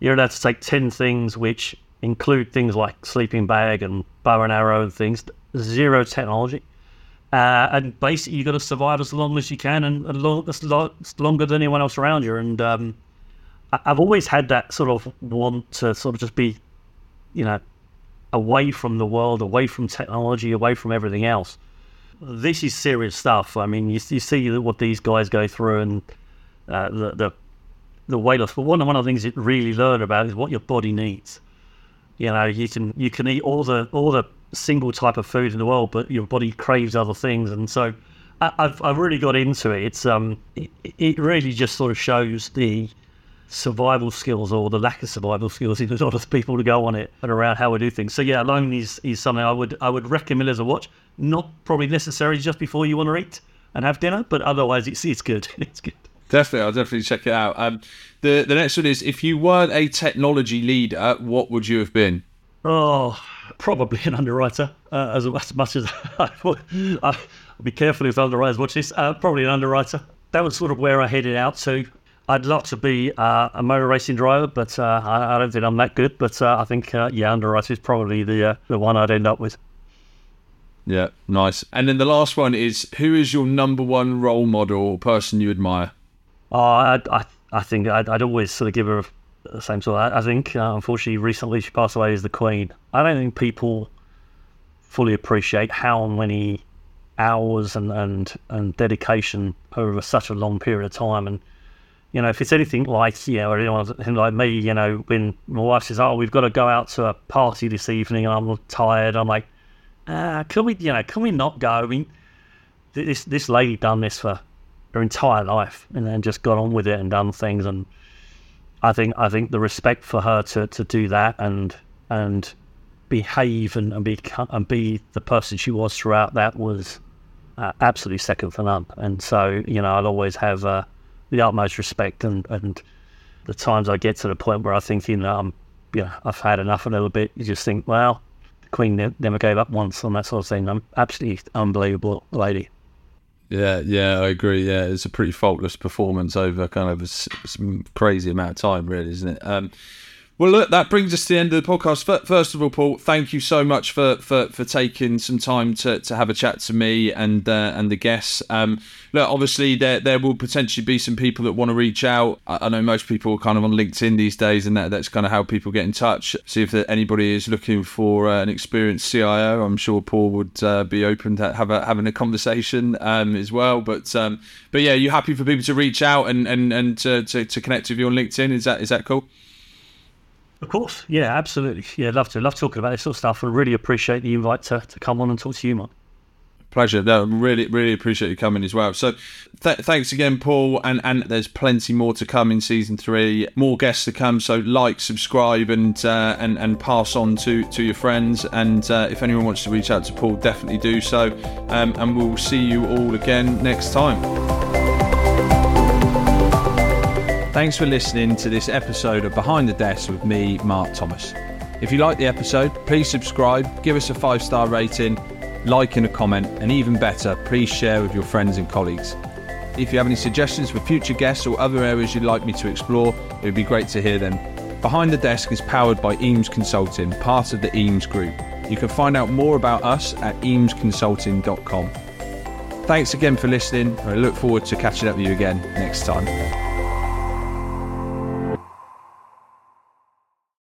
you're allowed to take 10 things which include things like sleeping bag and bow and arrow and things, zero technology. Uh, and basically, you've got to survive as long as you can and, and as longer than anyone else around you. And um, I, I've always had that sort of want to sort of just be, you know, away from the world, away from technology, away from everything else. This is serious stuff. I mean, you, you see what these guys go through and uh, the, the the weight loss. But one one of the things you really learn about is what your body needs. You know, you can you can eat all the all the single type of food in the world, but your body craves other things, and so I, have I've really got into it. It's um it, it really just sort of shows the survival skills or the lack of survival skills in a lot of people to go on it and around how we do things. So yeah, alone is, is something I would I would recommend as a watch. Not probably necessarily just before you want to eat and have dinner, but otherwise it's it's good. <laughs> It's good Definitely, I'll definitely check it out. Um, the the next one is: if you weren't a technology leader, what would you have been? Oh, probably an underwriter. Uh, as, as much as <laughs> I, will be careful if underwriters watch this. Uh, probably an underwriter. That was sort of where I headed out to. I'd love to be uh, a motor racing driver, but uh, I, I, don't think I'm that good. But uh, I think, uh, yeah, underwriter is probably the uh, the one I'd end up with. Yeah, nice. And then the last one is: who is your number one role model or person you admire? Oh, I, I, I think I'd, I'd, always sort of give her the same sort. Of, I think, uh, unfortunately, recently she passed away as the Queen. I don't think people fully appreciate how many hours and, and, and dedication over such a long period of time and you know, if it's anything like, you know, anyone like me, you know, when my wife says, "Oh, we've got to go out to a party this evening," and I'm tired, I'm like, "Ah, can we, you know, can we not go?" I mean, this this lady done this for her entire life, and then just got on with it and done things, and I think I think the respect for her to, to do that and and behave and, and be and be the person she was throughout that was uh, absolutely second to none. And so, you know, I'll always have. Uh, the utmost respect and, and the times I get to the point where I think, you know, I'm, you know, I've had enough a little bit. You just think, well, the Queen ne- never gave up once on that sort of thing. I'm absolutely unbelievable lady. Yeah, yeah, I agree. Yeah, it's a pretty faultless performance over kind of a, crazy amount of time, really, isn't it? Um, well, look, that brings us to the end of the podcast. First of all, Paul, thank you so much for for, for taking some time to, to have a chat to me and uh, and the guests. Um, look, obviously there there will potentially be some people that want to reach out. I, I, know most people are kind of on LinkedIn these days, and that, that's kind of how people get in touch. See if anybody is looking for uh, an experienced CIO. I'm sure Paul would uh, be open to have a, having a conversation um, as well. But um, but yeah, you happy for people to reach out and and and to, to, to connect with you on LinkedIn? Is that is that cool? Of course, yeah, absolutely. Yeah, love to. Love talking about this sort of stuff and really appreciate the invite to, to come on and talk to you, Mark. Pleasure. No, really, really appreciate you coming as well. So, th- thanks again, Paul. And and there's plenty more to come in season three. More guests to come. So, like, subscribe, and uh, and and pass on to to your friends. And uh, if anyone wants to reach out to Paul, definitely do so. Um, and we'll see you all again next time. Thanks for listening to this episode of Behind the Desk with me, Mark Thomas. If you like the episode, please subscribe, give us a five star rating, like and a comment, and even better, please share with your friends and colleagues. If you have any suggestions for future guests or other areas you'd like me to explore, it would be great to hear them. Behind the Desk is powered by Eames Consulting, part of the Eames Group. You can find out more about us at eamesconsulting.com. Thanks again for listening. And I look forward to catching up with you again next time.